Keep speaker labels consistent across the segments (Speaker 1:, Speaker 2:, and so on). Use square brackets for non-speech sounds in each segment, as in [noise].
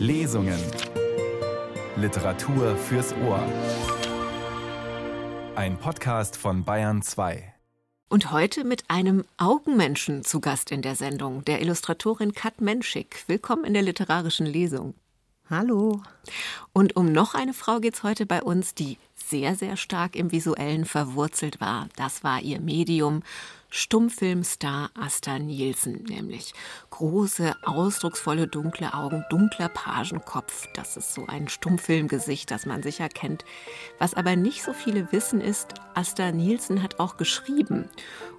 Speaker 1: Lesungen. Literatur fürs Ohr. Ein Podcast von Bayern 2.
Speaker 2: Und heute mit einem Augenmenschen zu Gast in der Sendung, der Illustratorin Kat Menschik. Willkommen in der literarischen Lesung.
Speaker 3: Hallo.
Speaker 2: Und um noch eine Frau geht es heute bei uns, die sehr, sehr stark im Visuellen verwurzelt war. Das war ihr Medium. Stummfilmstar Asta Nielsen, nämlich große, ausdrucksvolle, dunkle Augen, dunkler Pagenkopf. Das ist so ein Stummfilmgesicht, das man sicher kennt. Was aber nicht so viele wissen, ist, Asta Nielsen hat auch geschrieben.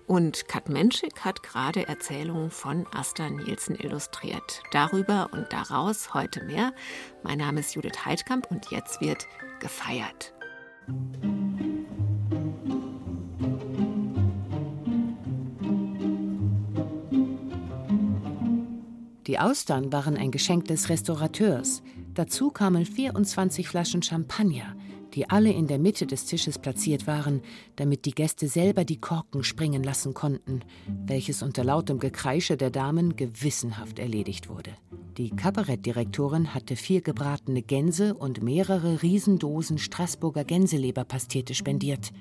Speaker 2: Und Kat Menschik hat gerade Erzählungen von Asta Nielsen illustriert. Darüber und daraus heute mehr. Mein Name ist Judith Heidkamp und jetzt wird gefeiert.
Speaker 4: Die Austern waren ein Geschenk des Restaurateurs. Dazu kamen 24 Flaschen Champagner, die alle in der Mitte des Tisches platziert waren, damit die Gäste selber die Korken springen lassen konnten, welches unter lautem Gekreische der Damen gewissenhaft erledigt wurde. Die Kabarettdirektorin hatte vier gebratene Gänse und mehrere Riesendosen Straßburger Gänseleberpastete spendiert.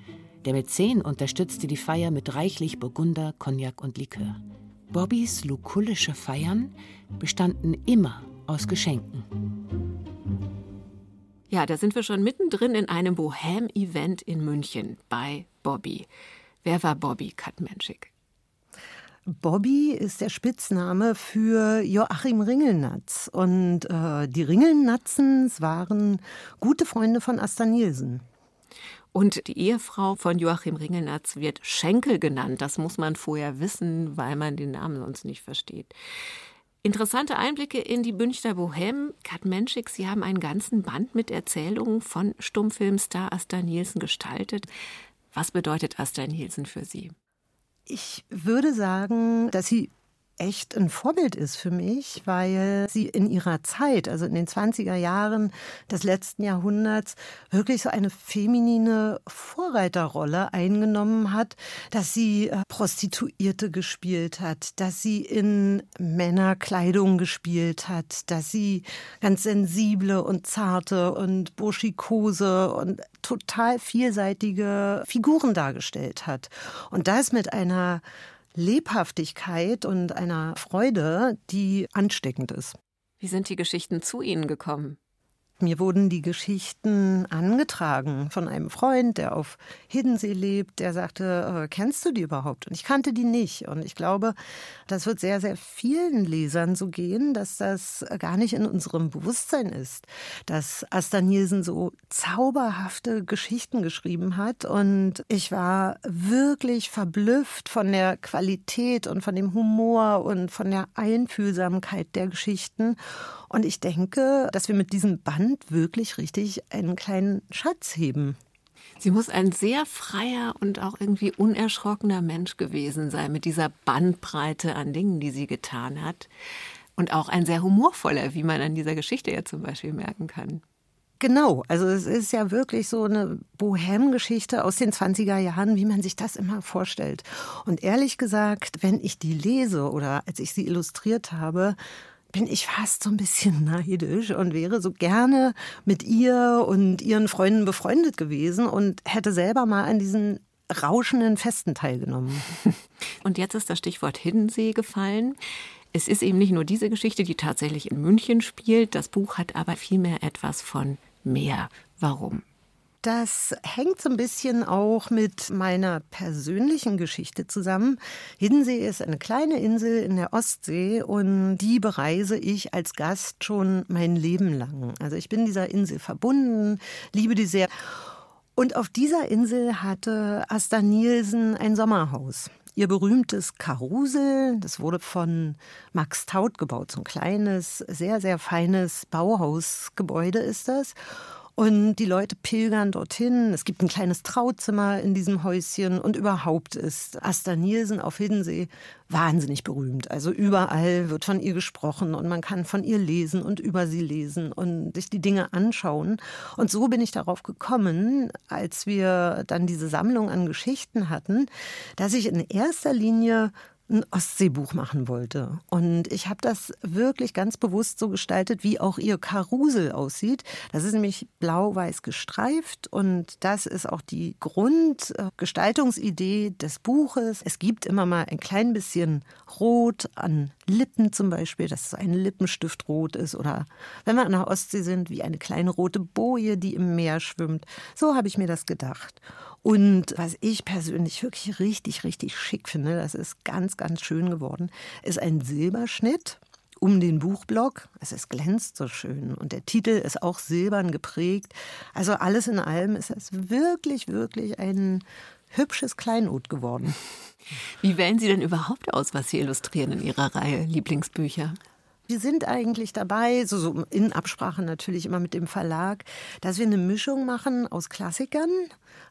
Speaker 4: Der Mäzen unterstützte die Feier mit reichlich Burgunder, Cognac und Likör. Bobbys lukullische Feiern bestanden immer aus Geschenken.
Speaker 2: Ja, da sind wir schon mittendrin in einem Bohem-Event in München bei Bobby. Wer war Bobby Katmenschik?
Speaker 3: Bobby ist der Spitzname für Joachim Ringelnatz. Und äh, die Ringelnatzens waren gute Freunde von Asta Nielsen.
Speaker 2: Und die Ehefrau von Joachim Ringelnatz wird Schenkel genannt. Das muss man vorher wissen, weil man den Namen sonst nicht versteht. Interessante Einblicke in die Münchner Bohème. Kat Menschik, Sie haben einen ganzen Band mit Erzählungen von Stummfilmstar Asta Nielsen gestaltet. Was bedeutet Asta Nielsen für Sie?
Speaker 3: Ich würde sagen, dass sie echt ein Vorbild ist für mich, weil sie in ihrer Zeit, also in den 20er Jahren des letzten Jahrhunderts, wirklich so eine feminine Vorreiterrolle eingenommen hat, dass sie äh, Prostituierte gespielt hat, dass sie in Männerkleidung gespielt hat, dass sie ganz sensible und zarte und burschikose und total vielseitige Figuren dargestellt hat. Und das mit einer Lebhaftigkeit und einer Freude, die ansteckend ist.
Speaker 2: Wie sind die Geschichten zu Ihnen gekommen?
Speaker 3: Mir wurden die Geschichten angetragen von einem Freund, der auf Hiddensee lebt, der sagte, äh, kennst du die überhaupt? Und ich kannte die nicht. Und ich glaube, das wird sehr, sehr vielen Lesern so gehen, dass das gar nicht in unserem Bewusstsein ist, dass Asta Nielsen so zauberhafte Geschichten geschrieben hat. Und ich war wirklich verblüfft von der Qualität und von dem Humor und von der Einfühlsamkeit der Geschichten. Und ich denke, dass wir mit diesem Band wirklich richtig einen kleinen Schatz heben.
Speaker 2: Sie muss ein sehr freier und auch irgendwie unerschrockener Mensch gewesen sein mit dieser Bandbreite an Dingen, die sie getan hat. Und auch ein sehr humorvoller, wie man an dieser Geschichte ja zum Beispiel merken kann.
Speaker 3: Genau, also es ist ja wirklich so eine Bohem-Geschichte aus den 20er Jahren, wie man sich das immer vorstellt. Und ehrlich gesagt, wenn ich die lese oder als ich sie illustriert habe, bin ich fast so ein bisschen [laughs] neidisch und wäre so gerne mit ihr und ihren Freunden befreundet gewesen und hätte selber mal an diesen rauschenden Festen teilgenommen. [laughs]
Speaker 2: Und jetzt ist das Stichwort Hiddensee gefallen. Es ist eben nicht nur diese Geschichte, die tatsächlich in München spielt. Das Buch hat aber vielmehr etwas von mehr. Warum?
Speaker 3: Das hängt so ein bisschen auch mit meiner persönlichen Geschichte zusammen. Hiddensee ist eine kleine Insel in der Ostsee und die bereise ich als Gast schon mein Leben lang. Also ich bin dieser Insel verbunden, liebe die sehr. Und auf dieser Insel hatte Asta Nielsen ein Sommerhaus. Ihr berühmtes Karusel, das wurde von Max Taut gebaut, so ein kleines, sehr, sehr feines Bauhausgebäude ist das. Und die Leute pilgern dorthin. Es gibt ein kleines Trauzimmer in diesem Häuschen. Und überhaupt ist Asta Nielsen auf Hiddensee wahnsinnig berühmt. Also überall wird von ihr gesprochen und man kann von ihr lesen und über sie lesen und sich die Dinge anschauen. Und so bin ich darauf gekommen, als wir dann diese Sammlung an Geschichten hatten, dass ich in erster Linie ein Ostseebuch machen wollte. Und ich habe das wirklich ganz bewusst so gestaltet, wie auch ihr Karusel aussieht. Das ist nämlich blau-weiß gestreift und das ist auch die Grundgestaltungsidee des Buches. Es gibt immer mal ein klein bisschen Rot an Lippen zum Beispiel, dass es ein Lippenstift rot ist oder wenn wir an der Ostsee sind, wie eine kleine rote Boje, die im Meer schwimmt. So habe ich mir das gedacht. Und was ich persönlich wirklich richtig, richtig schick finde, das ist ganz, ganz schön geworden, ist ein Silberschnitt um den Buchblock. Es ist glänzt so schön und der Titel ist auch silbern geprägt. Also alles in allem ist es wirklich, wirklich ein hübsches Kleinod geworden.
Speaker 2: Wie wählen Sie denn überhaupt aus, was Sie illustrieren in Ihrer Reihe Lieblingsbücher?
Speaker 3: Wir sind eigentlich dabei, so, so in Absprache natürlich immer mit dem Verlag, dass wir eine Mischung machen aus Klassikern,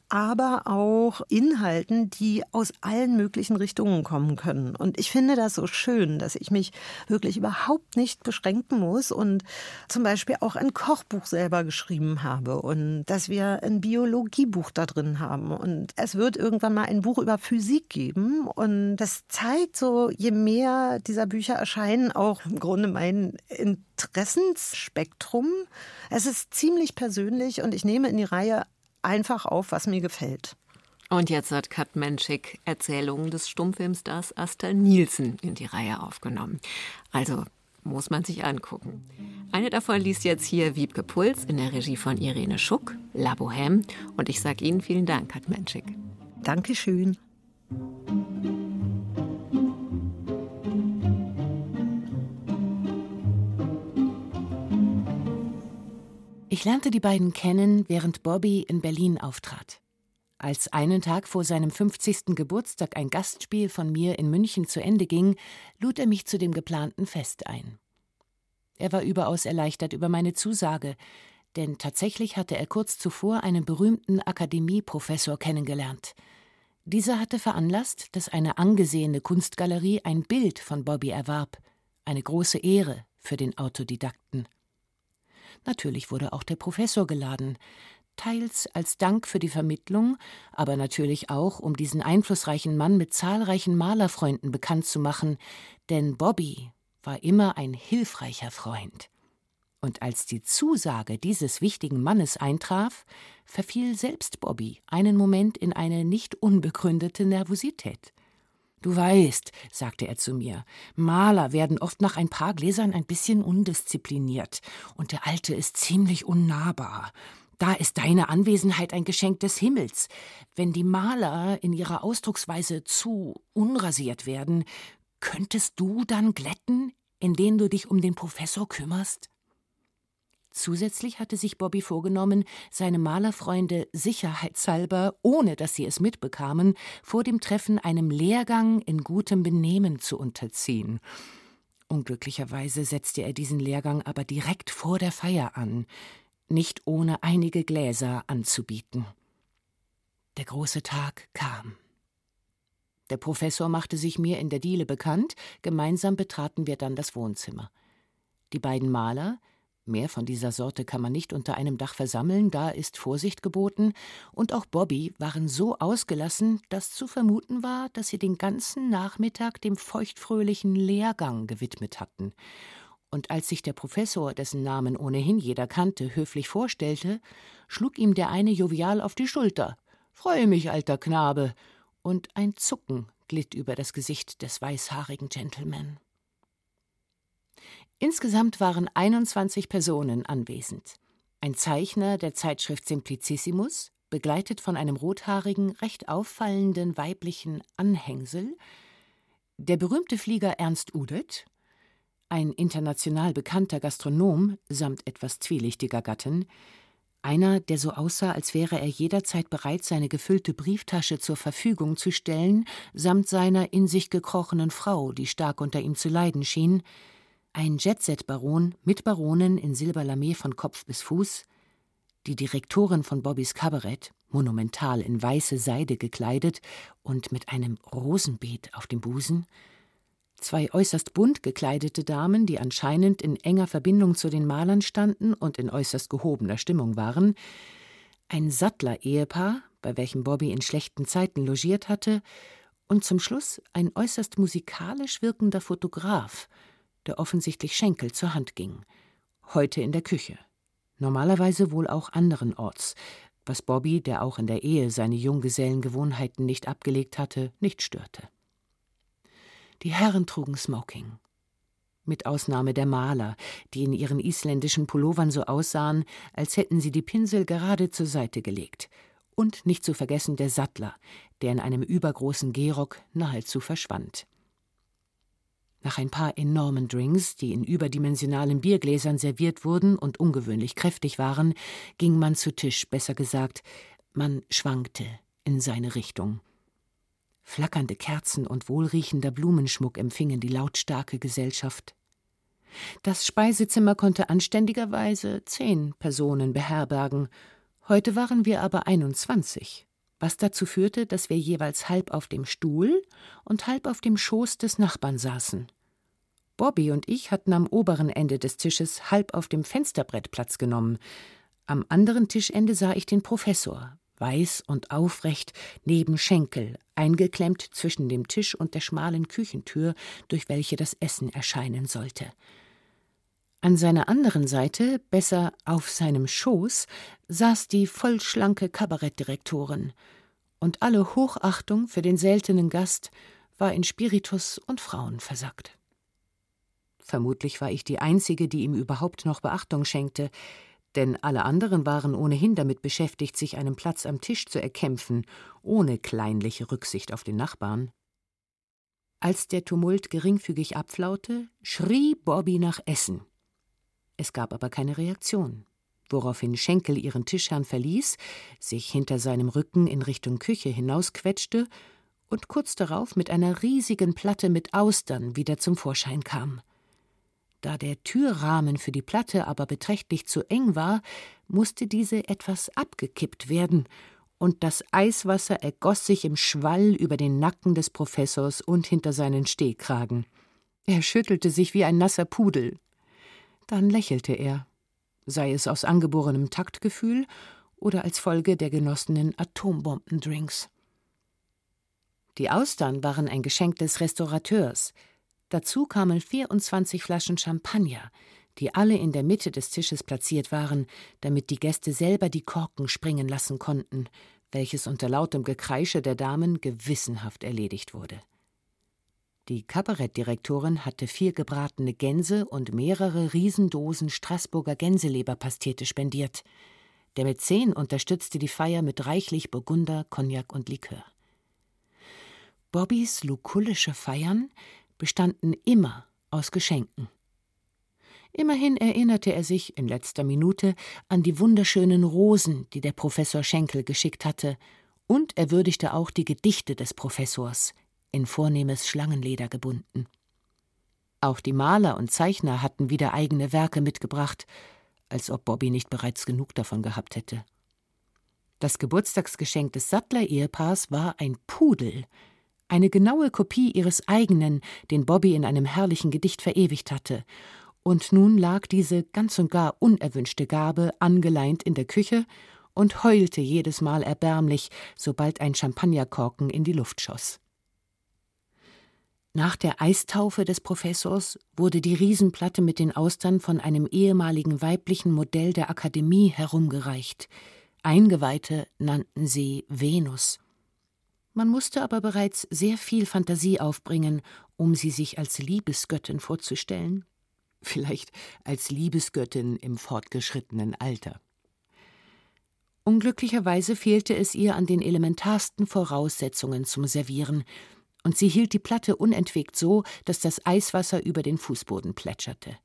Speaker 3: aber auch Inhalten, die aus allen möglichen Richtungen kommen können. Und ich finde das so schön, dass ich mich wirklich überhaupt nicht beschränken muss und zum Beispiel auch ein Kochbuch selber geschrieben habe und dass wir ein Biologiebuch da drin haben. Und es wird irgendwann mal ein Buch über Physik geben. Und das zeigt so, je mehr dieser Bücher erscheinen, auch im Grunde mein Interessensspektrum. Es ist ziemlich persönlich und ich nehme in die Reihe einfach auf, was mir gefällt.
Speaker 2: Und jetzt hat Kat Menschik Erzählungen des Stummfilmstars Asta Nielsen in die Reihe aufgenommen. Also muss man sich angucken. Eine davon liest jetzt hier Wiebke Puls in der Regie von Irene Schuck, La Bohème. Und ich sage Ihnen vielen Dank, Kat Menschik.
Speaker 3: Dankeschön.
Speaker 4: Ich lernte die beiden kennen, während Bobby in Berlin auftrat. Als einen Tag vor seinem 50. Geburtstag ein Gastspiel von mir in München zu Ende ging, lud er mich zu dem geplanten Fest ein. Er war überaus erleichtert über meine Zusage, denn tatsächlich hatte er kurz zuvor einen berühmten Akademieprofessor kennengelernt. Dieser hatte veranlasst, dass eine angesehene Kunstgalerie ein Bild von Bobby erwarb, eine große Ehre für den Autodidakten. Natürlich wurde auch der Professor geladen, teils als Dank für die Vermittlung, aber natürlich auch, um diesen einflussreichen Mann mit zahlreichen Malerfreunden bekannt zu machen, denn Bobby war immer ein hilfreicher Freund. Und als die Zusage dieses wichtigen Mannes eintraf, verfiel selbst Bobby einen Moment in eine nicht unbegründete Nervosität. Du weißt, sagte er zu mir, Maler werden oft nach ein paar Gläsern ein bisschen undiszipliniert, und der Alte ist ziemlich unnahbar. Da ist deine Anwesenheit ein Geschenk des Himmels. Wenn die Maler in ihrer Ausdrucksweise zu unrasiert werden, könntest du dann glätten, indem du dich um den Professor kümmerst? Zusätzlich hatte sich Bobby vorgenommen, seine Malerfreunde sicherheitshalber, ohne dass sie es mitbekamen, vor dem Treffen einem Lehrgang in gutem Benehmen zu unterziehen. Unglücklicherweise setzte er diesen Lehrgang aber direkt vor der Feier an, nicht ohne einige Gläser anzubieten. Der große Tag kam. Der Professor machte sich mir in der Diele bekannt, gemeinsam betraten wir dann das Wohnzimmer. Die beiden Maler, Mehr von dieser Sorte kann man nicht unter einem Dach versammeln, da ist Vorsicht geboten, und auch Bobby waren so ausgelassen, dass zu vermuten war, dass sie den ganzen Nachmittag dem feuchtfröhlichen Lehrgang gewidmet hatten. Und als sich der Professor, dessen Namen ohnehin jeder kannte, höflich vorstellte, schlug ihm der eine jovial auf die Schulter. Freue mich, alter Knabe. Und ein Zucken glitt über das Gesicht des weißhaarigen Gentleman. Insgesamt waren 21 Personen anwesend. Ein Zeichner der Zeitschrift Simplicissimus, begleitet von einem rothaarigen, recht auffallenden weiblichen Anhängsel, der berühmte Flieger Ernst Udet, ein international bekannter Gastronom samt etwas zwielichtiger Gattin, einer, der so aussah, als wäre er jederzeit bereit, seine gefüllte Brieftasche zur Verfügung zu stellen, samt seiner in sich gekrochenen Frau, die stark unter ihm zu leiden schien, ein Jetset-Baron mit Baronin in Silberlamé von Kopf bis Fuß, die Direktorin von Bobbys Kabarett, monumental in weiße Seide gekleidet und mit einem Rosenbeet auf dem Busen, zwei äußerst bunt gekleidete Damen, die anscheinend in enger Verbindung zu den Malern standen und in äußerst gehobener Stimmung waren, ein Sattler-Ehepaar, bei welchem Bobby in schlechten Zeiten logiert hatte, Und zum Schluss ein äußerst musikalisch wirkender Fotograf, der offensichtlich Schenkel zur Hand ging. Heute in der Küche. Normalerweise wohl auch anderenorts, was Bobby, der auch in der Ehe seine Junggesellengewohnheiten nicht abgelegt hatte, nicht störte. Die Herren trugen Smoking. Mit Ausnahme der Maler, die in ihren isländischen Pullovern so aussahen, als hätten sie die Pinsel gerade zur Seite gelegt. Und nicht zu vergessen der Sattler, der in einem übergroßen Gehrock nahezu verschwand. Nach ein paar enormen Drinks, die in überdimensionalen Biergläsern serviert wurden und ungewöhnlich kräftig waren, ging man zu Tisch, besser gesagt, man schwankte in seine Richtung. Flackernde Kerzen und wohlriechender Blumenschmuck empfingen die lautstarke Gesellschaft. Das Speisezimmer konnte anständigerweise zehn Personen beherbergen, heute waren wir aber einundzwanzig, was dazu führte, dass wir jeweils halb auf dem Stuhl und halb auf dem Schoß des Nachbarn saßen. Bobby und ich hatten am oberen Ende des Tisches halb auf dem Fensterbrett Platz genommen. Am anderen Tischende sah ich den Professor, weiß und aufrecht, neben Schenkel, eingeklemmt zwischen dem Tisch und der schmalen Küchentür, durch welche das Essen erscheinen sollte. An seiner anderen Seite, besser auf seinem Schoß, saß die vollschlanke Kabarettdirektorin, und alle Hochachtung für den seltenen Gast war in Spiritus und Frauen versackt. Vermutlich war ich die Einzige, die ihm überhaupt noch Beachtung schenkte, denn alle anderen waren ohnehin damit beschäftigt, sich einen Platz am Tisch zu erkämpfen, ohne kleinliche Rücksicht auf den Nachbarn. Als der Tumult geringfügig abflaute, schrie Bobby nach Essen. Es gab aber keine Reaktion, woraufhin Schenkel ihren Tischherrn verließ, sich hinter seinem Rücken in Richtung Küche hinausquetschte und kurz darauf mit einer riesigen Platte mit Austern wieder zum Vorschein kam. Da der Türrahmen für die Platte aber beträchtlich zu eng war, musste diese etwas abgekippt werden, und das Eiswasser ergoss sich im Schwall über den Nacken des Professors und hinter seinen Stehkragen. Er schüttelte sich wie ein nasser Pudel. Dann lächelte er, sei es aus angeborenem Taktgefühl oder als Folge der genossenen Atombombendrinks. Die Austern waren ein Geschenk des Restaurateurs, Dazu kamen 24 Flaschen Champagner, die alle in der Mitte des Tisches platziert waren, damit die Gäste selber die Korken springen lassen konnten, welches unter lautem Gekreische der Damen gewissenhaft erledigt wurde. Die Kabarettdirektorin hatte vier gebratene Gänse und mehrere Riesendosen Straßburger Gänseleberpastete spendiert. Der Mäzen unterstützte die Feier mit reichlich Burgunder, Cognac und Likör. Bobbys lukullische Feiern bestanden immer aus Geschenken. Immerhin erinnerte er sich in letzter Minute an die wunderschönen Rosen, die der Professor Schenkel geschickt hatte, und er würdigte auch die Gedichte des Professors, in vornehmes Schlangenleder gebunden. Auch die Maler und Zeichner hatten wieder eigene Werke mitgebracht, als ob Bobby nicht bereits genug davon gehabt hätte. Das Geburtstagsgeschenk des Sattler-Ehepaars war ein Pudel, eine genaue Kopie ihres eigenen, den Bobby in einem herrlichen Gedicht verewigt hatte. Und nun lag diese ganz und gar unerwünschte Gabe angeleint in der Küche und heulte jedes Mal erbärmlich, sobald ein Champagnerkorken in die Luft schoss. Nach der Eistaufe des Professors wurde die Riesenplatte mit den Austern von einem ehemaligen weiblichen Modell der Akademie herumgereicht. Eingeweihte nannten sie Venus. Man musste aber bereits sehr viel Fantasie aufbringen, um sie sich als Liebesgöttin vorzustellen. Vielleicht als Liebesgöttin im fortgeschrittenen Alter. Unglücklicherweise fehlte es ihr an den elementarsten Voraussetzungen zum Servieren, und sie hielt die Platte unentwegt so, dass das Eiswasser über den Fußboden plätscherte.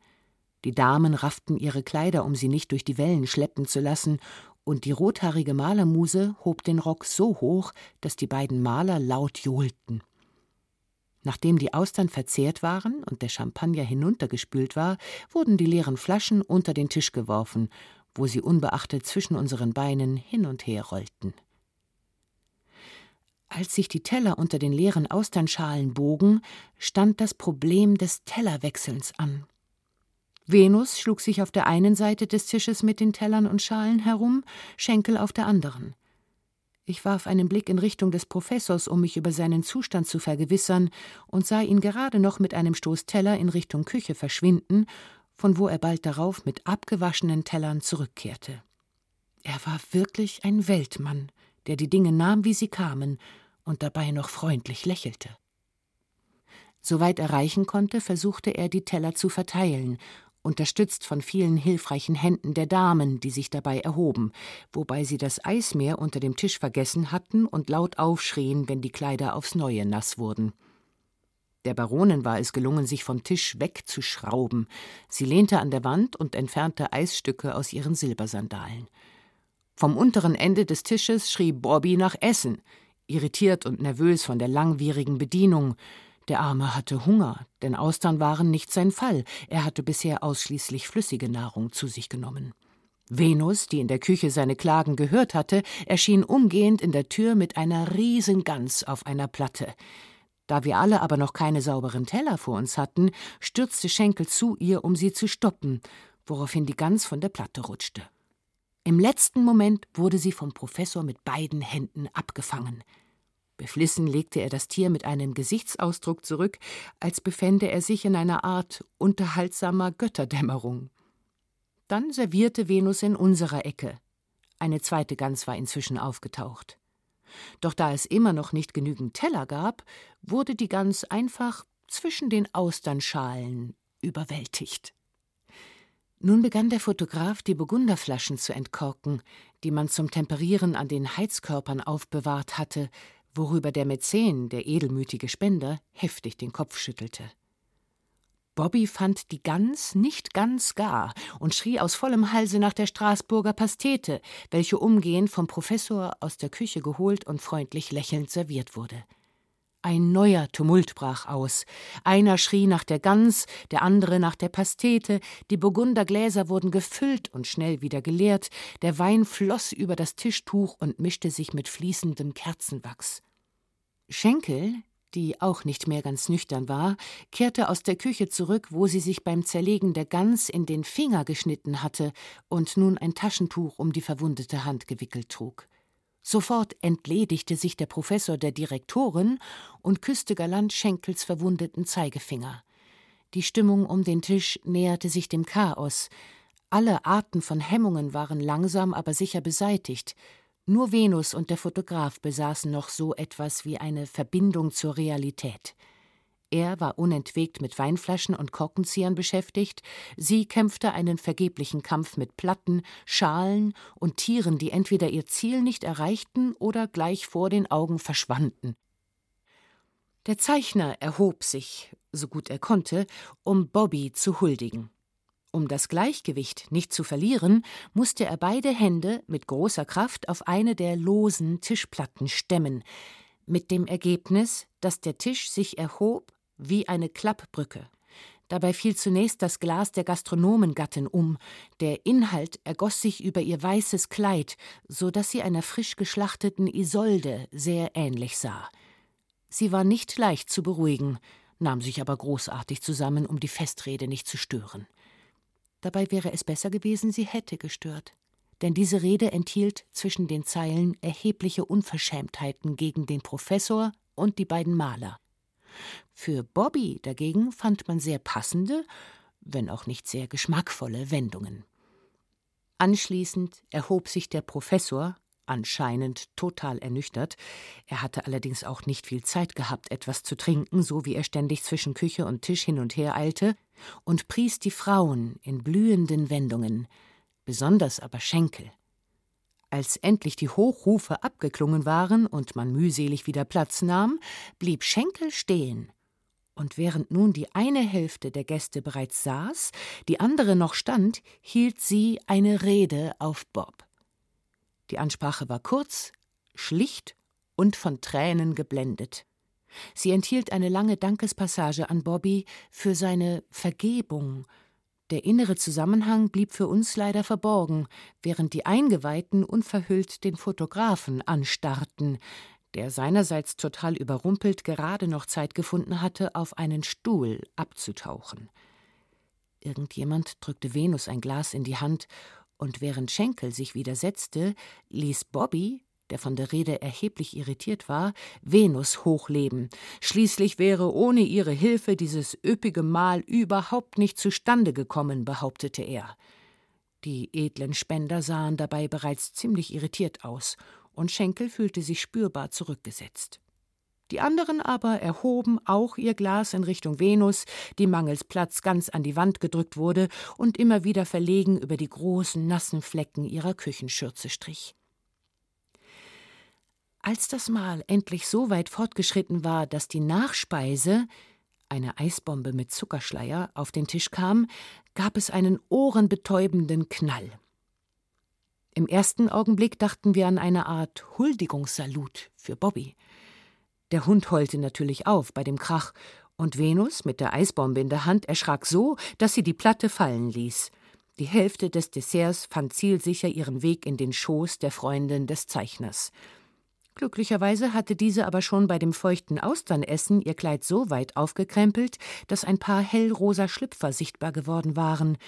Speaker 4: Die Damen rafften ihre Kleider, um sie nicht durch die Wellen schleppen zu lassen, und die rothaarige Malermuse hob den Rock so hoch, dass die beiden Maler laut johlten. Nachdem die Austern verzehrt waren und der Champagner hinuntergespült war, wurden die leeren Flaschen unter den Tisch geworfen, wo sie unbeachtet zwischen unseren Beinen hin und her rollten. Als sich die Teller unter den leeren Austernschalen bogen, stand das Problem des Tellerwechselns an. Venus schlug sich auf der einen Seite des Tisches mit den Tellern und Schalen herum, Schenkel auf der anderen. Ich warf einen Blick in Richtung des Professors, um mich über seinen Zustand zu vergewissern, und sah ihn gerade noch mit einem Stoß Teller in Richtung Küche verschwinden, von wo er bald darauf mit abgewaschenen Tellern zurückkehrte. Er war wirklich ein Weltmann, der die Dinge nahm, wie sie kamen, und dabei noch freundlich lächelte. Soweit er reichen konnte, versuchte er, die Teller zu verteilen, unterstützt von vielen hilfreichen Händen der Damen, die sich dabei erhoben, wobei sie das Eismeer unter dem Tisch vergessen hatten und laut aufschrien, wenn die Kleider aufs neue nass wurden. Der Baronin war es gelungen, sich vom Tisch wegzuschrauben. Sie lehnte an der Wand und entfernte Eisstücke aus ihren Silbersandalen. Vom unteren Ende des Tisches schrie Bobby nach Essen, irritiert und nervös von der langwierigen Bedienung. Der Arme hatte Hunger, denn Austern waren nicht sein Fall. Er hatte bisher ausschließlich flüssige Nahrung zu sich genommen. Venus, die in der Küche seine Klagen gehört hatte, erschien umgehend in der Tür mit einer Riesengans auf einer Platte. Da wir alle aber noch keine sauberen Teller vor uns hatten, stürzte Schenkel zu ihr, um sie zu stoppen, woraufhin die Gans von der Platte rutschte. Im letzten Moment wurde sie vom Professor mit beiden Händen abgefangen. Beflissen legte er das Tier mit einem Gesichtsausdruck zurück, als befände er sich in einer Art unterhaltsamer Götterdämmerung. Dann servierte Venus in unserer Ecke. Eine zweite Gans war inzwischen aufgetaucht. Doch da es immer noch nicht genügend Teller gab, wurde die Gans einfach zwischen den Austernschalen überwältigt. Nun begann der Fotograf, die Burgunderflaschen zu entkorken, die man zum Temperieren an den Heizkörpern aufbewahrt hatte, worüber der Mäzen, der edelmütige Spender, heftig den Kopf schüttelte. Bobby fand die Gans nicht ganz gar und schrie aus vollem Halse nach der Straßburger Pastete, welche umgehend vom Professor aus der Küche geholt und freundlich lächelnd serviert wurde. Ein neuer Tumult brach aus. Einer schrie nach der Gans, der andere nach der Pastete, die Burgundergläser wurden gefüllt und schnell wieder geleert, der Wein floss über das Tischtuch und mischte sich mit fließendem Kerzenwachs. Schenkel, die auch nicht mehr ganz nüchtern war, kehrte aus der Küche zurück, wo sie sich beim Zerlegen der Gans in den Finger geschnitten hatte und nun ein Taschentuch um die verwundete Hand gewickelt trug. Sofort entledigte sich der Professor der Direktorin und küsste galant Schenkels verwundeten Zeigefinger. Die Stimmung um den Tisch näherte sich dem Chaos. Alle Arten von Hemmungen waren langsam aber sicher beseitigt. Nur Venus und der Fotograf besaßen noch so etwas wie eine Verbindung zur Realität. Er war unentwegt mit Weinflaschen und Korkenziehern beschäftigt, sie kämpfte einen vergeblichen Kampf mit Platten, Schalen und Tieren, die entweder ihr Ziel nicht erreichten oder gleich vor den Augen verschwanden. Der Zeichner erhob sich, so gut er konnte, um Bobby zu huldigen. Um das Gleichgewicht nicht zu verlieren, musste er beide Hände mit großer Kraft auf eine der losen Tischplatten stemmen, mit dem Ergebnis, dass der Tisch sich erhob wie eine Klappbrücke. Dabei fiel zunächst das Glas der Gastronomengattin um, der Inhalt ergoss sich über ihr weißes Kleid, so dass sie einer frisch geschlachteten Isolde sehr ähnlich sah. Sie war nicht leicht zu beruhigen, nahm sich aber großartig zusammen, um die Festrede nicht zu stören. Dabei wäre es besser gewesen, sie hätte gestört. Denn diese Rede enthielt zwischen den Zeilen erhebliche Unverschämtheiten gegen den Professor und die beiden Maler. Für Bobby dagegen fand man sehr passende, wenn auch nicht sehr geschmackvolle Wendungen. Anschließend erhob sich der Professor, anscheinend total ernüchtert. Er hatte allerdings auch nicht viel Zeit gehabt, etwas zu trinken, so wie er ständig zwischen Küche und Tisch hin und her eilte, und pries die Frauen in blühenden Wendungen, besonders aber Schenkel. Als endlich die Hochrufe abgeklungen waren und man mühselig wieder Platz nahm, blieb Schenkel stehen. Und während nun die eine Hälfte der Gäste bereits saß, die andere noch stand, hielt sie eine Rede auf Bob. Die Ansprache war kurz, schlicht und von Tränen geblendet. Sie enthielt eine lange Dankespassage an Bobby für seine Vergebung. Der innere Zusammenhang blieb für uns leider verborgen, während die Eingeweihten unverhüllt den Fotografen anstarrten, der seinerseits total überrumpelt gerade noch Zeit gefunden hatte, auf einen Stuhl abzutauchen. Irgendjemand drückte Venus ein Glas in die Hand und während Schenkel sich wieder setzte, ließ Bobby, der von der Rede erheblich irritiert war, Venus hochleben. Schließlich wäre ohne ihre Hilfe dieses üppige Mahl überhaupt nicht zustande gekommen, behauptete er. Die edlen Spender sahen dabei bereits ziemlich irritiert aus, und Schenkel fühlte sich spürbar zurückgesetzt. Die anderen aber erhoben auch ihr Glas in Richtung Venus, die mangels Platz ganz an die Wand gedrückt wurde und immer wieder verlegen über die großen nassen Flecken ihrer Küchenschürze strich. Als das Mahl endlich so weit fortgeschritten war, dass die Nachspeise, eine Eisbombe mit Zuckerschleier, auf den Tisch kam, gab es einen ohrenbetäubenden Knall. Im ersten Augenblick dachten wir an eine Art Huldigungssalut für Bobby. Der Hund heulte natürlich auf bei dem Krach, und Venus mit der Eisbombe in der Hand erschrak so, dass sie die Platte fallen ließ. Die Hälfte des Desserts fand zielsicher ihren Weg in den Schoß der Freundin des Zeichners. Glücklicherweise hatte diese aber schon bei dem feuchten Austernessen ihr Kleid so weit aufgekrempelt, dass ein paar hellrosa Schlüpfer sichtbar geworden waren,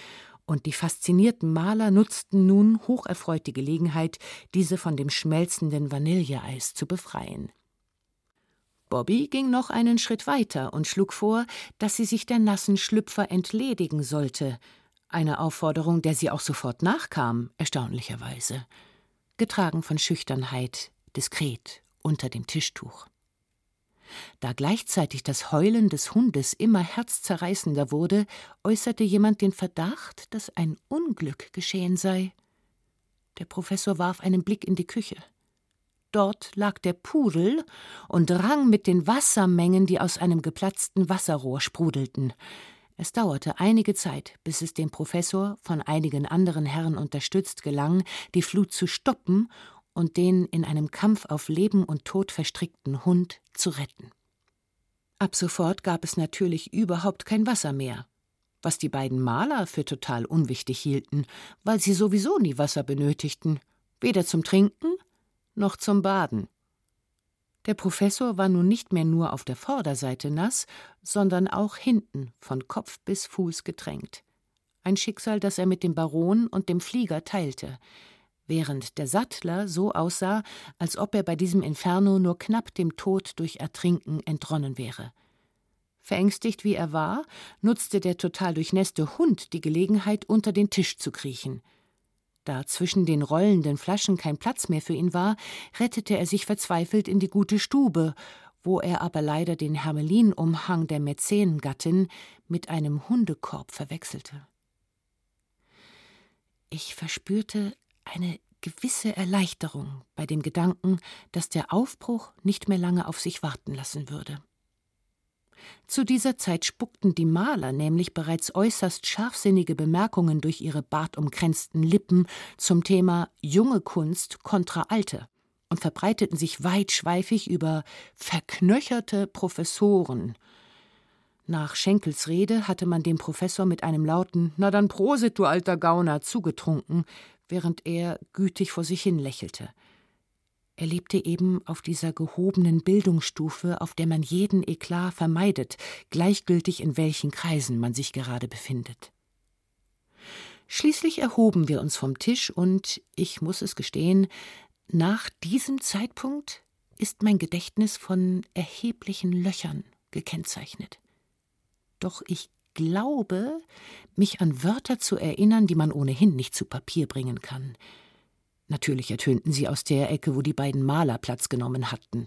Speaker 4: und die faszinierten Maler nutzten nun hocherfreut die Gelegenheit, diese von dem schmelzenden Vanilleeis zu befreien. Bobby ging noch einen Schritt weiter und schlug vor, dass sie sich der nassen Schlüpfer entledigen sollte, eine Aufforderung, der sie auch sofort nachkam, erstaunlicherweise, getragen von Schüchternheit, diskret unter dem Tischtuch. Da gleichzeitig das Heulen des Hundes immer herzzerreißender wurde, äußerte jemand den Verdacht, dass ein Unglück geschehen sei. Der Professor warf einen Blick in die Küche. Dort lag der Pudel und rang mit den Wassermengen, die aus einem geplatzten Wasserrohr sprudelten. Es dauerte einige Zeit, bis es dem Professor, von einigen anderen Herren unterstützt, gelang, die Flut zu stoppen und den in einem Kampf auf Leben und Tod verstrickten Hund zu retten. Ab sofort gab es natürlich überhaupt kein Wasser mehr, was die beiden Maler für total unwichtig hielten, weil sie sowieso nie Wasser benötigten, weder zum Trinken noch zum Baden. Der Professor war nun nicht mehr nur auf der Vorderseite nass, sondern auch hinten von Kopf bis Fuß getränkt. Ein Schicksal, das er mit dem Baron und dem Flieger teilte, während der Sattler so aussah, als ob er bei diesem Inferno nur knapp dem Tod durch Ertrinken entronnen wäre. Verängstigt wie er war, nutzte der total durchnässte Hund die Gelegenheit, unter den Tisch zu kriechen. Da zwischen den rollenden Flaschen kein Platz mehr für ihn war, rettete er sich verzweifelt in die gute Stube, wo er aber leider den Hermelinumhang der Mäzenengattin mit einem Hundekorb verwechselte. Ich verspürte eine gewisse Erleichterung bei dem Gedanken, dass der Aufbruch nicht mehr lange auf sich warten lassen würde. Zu dieser Zeit spuckten die Maler nämlich bereits äußerst scharfsinnige Bemerkungen durch ihre bartumkränzten Lippen zum Thema junge Kunst kontra alte und verbreiteten sich weitschweifig über verknöcherte Professoren. Nach Schenkels Rede hatte man dem Professor mit einem lauten Na dann Prosit, du alter Gauner, zugetrunken, während er gütig vor sich hin lächelte. Er lebte eben auf dieser gehobenen Bildungsstufe, auf der man jeden Eklat vermeidet, gleichgültig in welchen Kreisen man sich gerade befindet. Schließlich erhoben wir uns vom Tisch und, ich muss es gestehen, nach diesem Zeitpunkt ist mein Gedächtnis von erheblichen Löchern gekennzeichnet. Doch ich glaube, mich an Wörter zu erinnern, die man ohnehin nicht zu Papier bringen kann. Natürlich ertönten sie aus der Ecke, wo die beiden Maler Platz genommen hatten.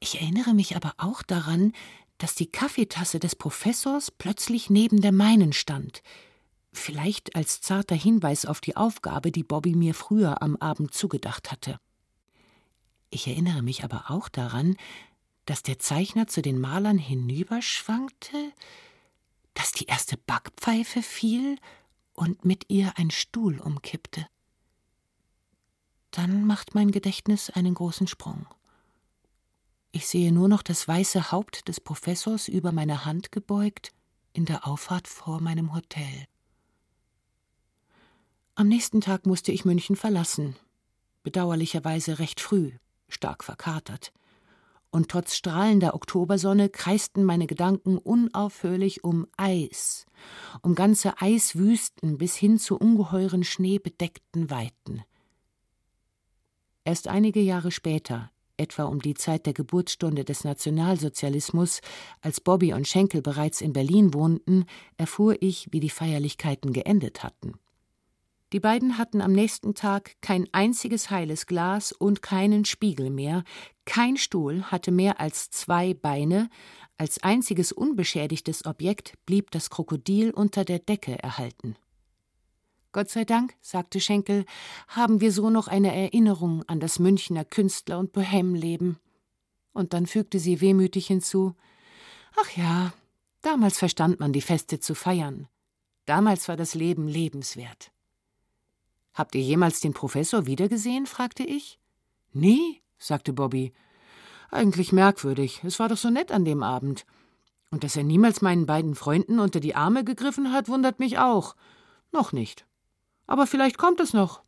Speaker 4: Ich erinnere mich aber auch daran, dass die Kaffeetasse des Professors plötzlich neben der meinen stand, vielleicht als zarter Hinweis auf die Aufgabe, die Bobby mir früher am Abend zugedacht hatte. Ich erinnere mich aber auch daran, dass der Zeichner zu den Malern hinüberschwankte, dass die erste Backpfeife fiel und mit ihr ein Stuhl umkippte. Dann macht mein Gedächtnis einen großen Sprung. Ich sehe nur noch das weiße Haupt des Professors über meine Hand gebeugt in der Auffahrt vor meinem Hotel. Am nächsten Tag musste ich München verlassen, bedauerlicherweise recht früh, stark verkatert. Und trotz strahlender Oktobersonne kreisten meine Gedanken unaufhörlich um Eis, um ganze Eiswüsten bis hin zu ungeheuren schneebedeckten Weiten. Erst einige Jahre später, etwa um die Zeit der Geburtsstunde des Nationalsozialismus, als Bobby und Schenkel bereits in Berlin wohnten, erfuhr ich, wie die Feierlichkeiten geendet hatten. Die beiden hatten am nächsten Tag kein einziges heiles Glas und keinen Spiegel mehr, kein Stuhl hatte mehr als zwei Beine, als einziges unbeschädigtes Objekt blieb das Krokodil unter der Decke erhalten. Gott sei Dank, sagte Schenkel, haben wir so noch eine Erinnerung an das Münchner Künstler- und Bohemleben. Und dann fügte sie wehmütig hinzu: Ach ja, damals verstand man die Feste zu feiern. Damals war das Leben lebenswert. Habt ihr jemals den Professor wiedergesehen? fragte ich. Nie, sagte Bobby. Eigentlich merkwürdig. Es war doch so nett an dem Abend. Und dass er niemals meinen beiden Freunden unter die Arme gegriffen hat, wundert mich auch. Noch nicht. Aber vielleicht kommt es noch.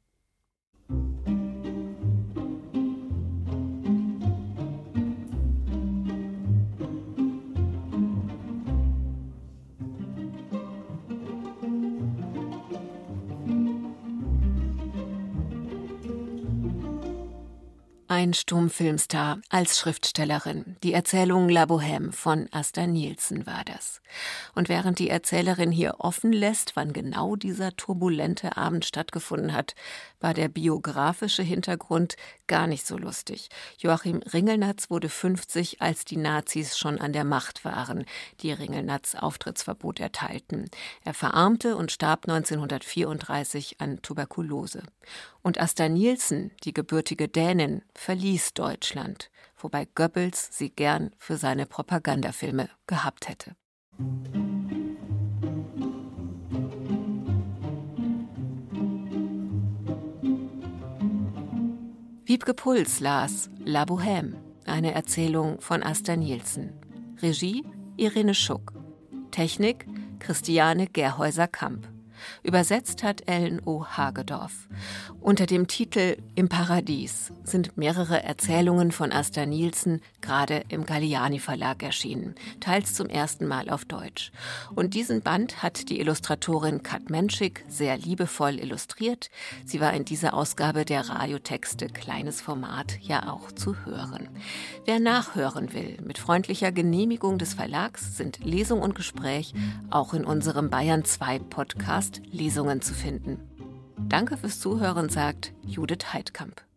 Speaker 2: Ein Stummfilmstar als Schriftstellerin. Die Erzählung La Bohème von Asta Nielsen war das. Und während die Erzählerin hier offen lässt, wann genau dieser turbulente Abend stattgefunden hat, war der biografische Hintergrund gar nicht so lustig. Joachim Ringelnatz wurde 50, als die Nazis schon an der Macht waren, die Ringelnatz Auftrittsverbot erteilten. Er verarmte und starb 1934 an Tuberkulose. Und Asta Nielsen, die gebürtige Dänin, verließ Deutschland, wobei Goebbels sie gern für seine Propagandafilme gehabt hätte. Wiebke Puls las La Bohème, eine Erzählung von Asta Nielsen. Regie Irene Schuck. Technik Christiane Gerhäuser-Kamp. Übersetzt hat Ellen O. Hagedorf. Unter dem Titel Im Paradies sind mehrere Erzählungen von Asta Nielsen gerade im Galliani Verlag erschienen, teils zum ersten Mal auf Deutsch. Und diesen Band hat die Illustratorin Kat Menschik sehr liebevoll illustriert. Sie war in dieser Ausgabe der Radiotexte Kleines Format ja auch zu hören. Wer nachhören will, mit freundlicher Genehmigung des Verlags sind Lesung und Gespräch auch in unserem Bayern 2 Podcast Lesungen zu finden. Danke fürs Zuhören, sagt Judith Heidkamp.